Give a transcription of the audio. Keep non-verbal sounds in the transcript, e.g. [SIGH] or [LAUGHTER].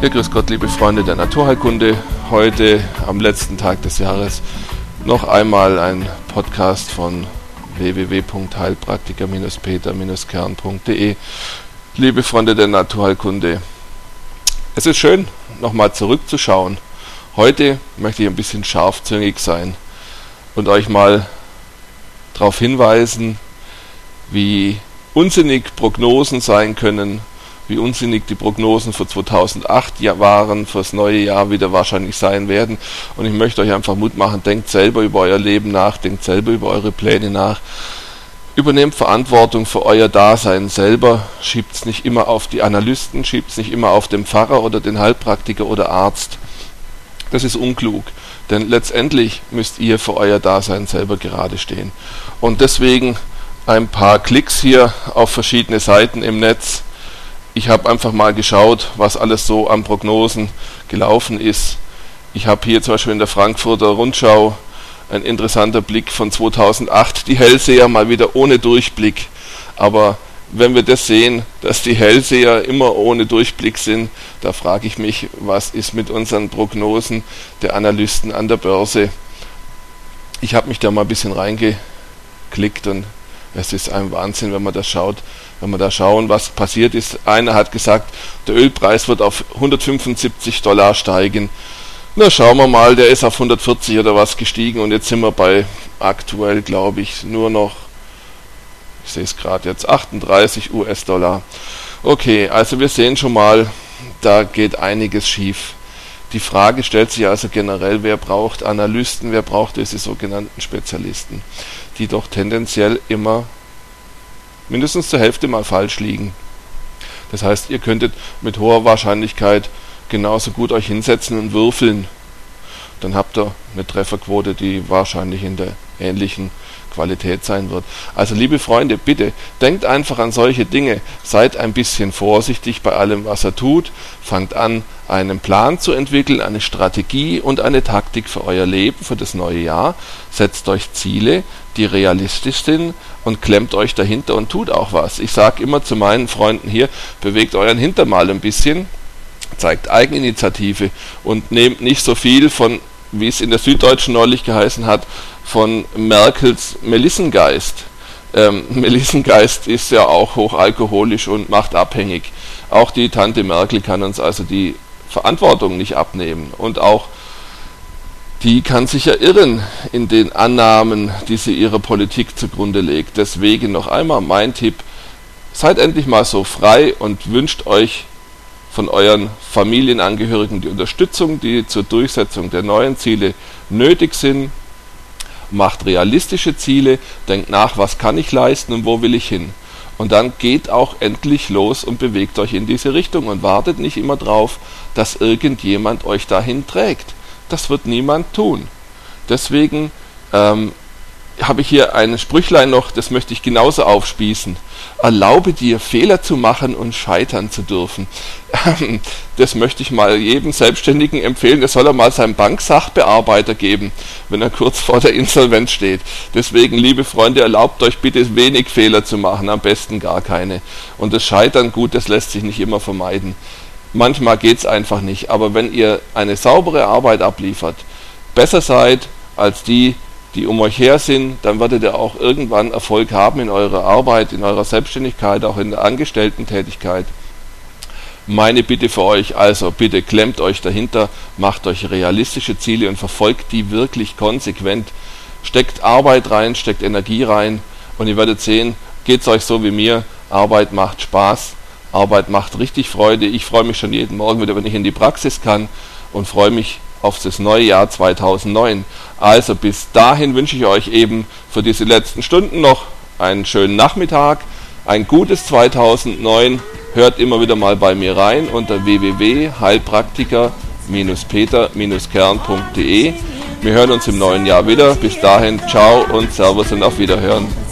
Ja, grüß Gott, liebe Freunde der Naturheilkunde. Heute am letzten Tag des Jahres noch einmal ein Podcast von www.heilpraktiker-peter-kern.de. Liebe Freunde der Naturheilkunde, es ist schön, nochmal zurückzuschauen. Heute möchte ich ein bisschen scharfzüngig sein und euch mal darauf hinweisen, wie unsinnig Prognosen sein können, wie unsinnig die Prognosen für 2008 waren, fürs neue Jahr wieder wahrscheinlich sein werden. Und ich möchte euch einfach Mut machen, denkt selber über euer Leben nach, denkt selber über eure Pläne nach. Übernehmt Verantwortung für euer Dasein selber, schiebt es nicht immer auf die Analysten, schiebt es nicht immer auf den Pfarrer oder den Heilpraktiker oder Arzt. Das ist unklug, denn letztendlich müsst ihr für euer Dasein selber gerade stehen. Und deswegen ein paar Klicks hier auf verschiedene Seiten im Netz ich habe einfach mal geschaut, was alles so an Prognosen gelaufen ist. Ich habe hier zum Beispiel in der Frankfurter Rundschau ein interessanter Blick von 2008, die Hellseher mal wieder ohne Durchblick. Aber wenn wir das sehen, dass die Hellseher immer ohne Durchblick sind, da frage ich mich, was ist mit unseren Prognosen der Analysten an der Börse? Ich habe mich da mal ein bisschen reingeklickt und es ist ein Wahnsinn, wenn man das schaut, wenn wir da schauen, was passiert ist. Einer hat gesagt, der Ölpreis wird auf 175 Dollar steigen. Na, schauen wir mal, der ist auf 140 oder was gestiegen und jetzt sind wir bei aktuell, glaube ich, nur noch, ich sehe es gerade jetzt, 38 US-Dollar. Okay, also wir sehen schon mal, da geht einiges schief. Die Frage stellt sich also generell, wer braucht Analysten, wer braucht diese sogenannten Spezialisten, die doch tendenziell immer mindestens zur Hälfte mal falsch liegen. Das heißt, ihr könntet mit hoher Wahrscheinlichkeit genauso gut euch hinsetzen und würfeln. Dann habt ihr eine Trefferquote, die wahrscheinlich in der ähnlichen Qualität sein wird. Also liebe Freunde, bitte denkt einfach an solche Dinge, seid ein bisschen vorsichtig bei allem, was er tut, fangt an, einen Plan zu entwickeln, eine Strategie und eine Taktik für euer Leben, für das neue Jahr, setzt euch Ziele, die realistisch sind und klemmt euch dahinter und tut auch was. Ich sage immer zu meinen Freunden hier, bewegt euren Hintern mal ein bisschen, zeigt Eigeninitiative und nehmt nicht so viel von, wie es in der Süddeutschen neulich geheißen hat, von Merkels Melissengeist. Ähm, [LAUGHS] Melissengeist ist ja auch hochalkoholisch und macht abhängig. Auch die Tante Merkel kann uns also die Verantwortung nicht abnehmen. Und auch die kann sich ja irren in den Annahmen, die sie ihrer Politik zugrunde legt. Deswegen noch einmal mein Tipp, seid endlich mal so frei und wünscht euch von euren Familienangehörigen die Unterstützung, die zur Durchsetzung der neuen Ziele nötig sind macht realistische Ziele, denkt nach, was kann ich leisten und wo will ich hin. Und dann geht auch endlich los und bewegt euch in diese Richtung und wartet nicht immer drauf, dass irgendjemand euch dahin trägt. Das wird niemand tun. Deswegen ähm, habe ich hier ein Sprüchlein noch, das möchte ich genauso aufspießen. Erlaube dir, Fehler zu machen und scheitern zu dürfen. Das möchte ich mal jedem Selbstständigen empfehlen. Das soll er mal seinem Banksachbearbeiter geben, wenn er kurz vor der Insolvenz steht. Deswegen, liebe Freunde, erlaubt euch bitte wenig Fehler zu machen, am besten gar keine. Und das Scheitern, gut, das lässt sich nicht immer vermeiden. Manchmal geht es einfach nicht. Aber wenn ihr eine saubere Arbeit abliefert, besser seid als die, die um euch her sind, dann werdet ihr auch irgendwann Erfolg haben in eurer Arbeit, in eurer Selbstständigkeit, auch in der Angestellten-Tätigkeit. Meine Bitte für euch, also bitte klemmt euch dahinter, macht euch realistische Ziele und verfolgt die wirklich konsequent. Steckt Arbeit rein, steckt Energie rein und ihr werdet sehen, geht es euch so wie mir, Arbeit macht Spaß, Arbeit macht richtig Freude. Ich freue mich schon jeden Morgen wieder, wenn ich in die Praxis kann und freue mich auf das neue Jahr 2009. Also bis dahin wünsche ich euch eben für diese letzten Stunden noch einen schönen Nachmittag, ein gutes 2009. Hört immer wieder mal bei mir rein unter www.heilpraktiker-peter-kern.de. Wir hören uns im neuen Jahr wieder. Bis dahin, ciao und Servus und auf Wiederhören.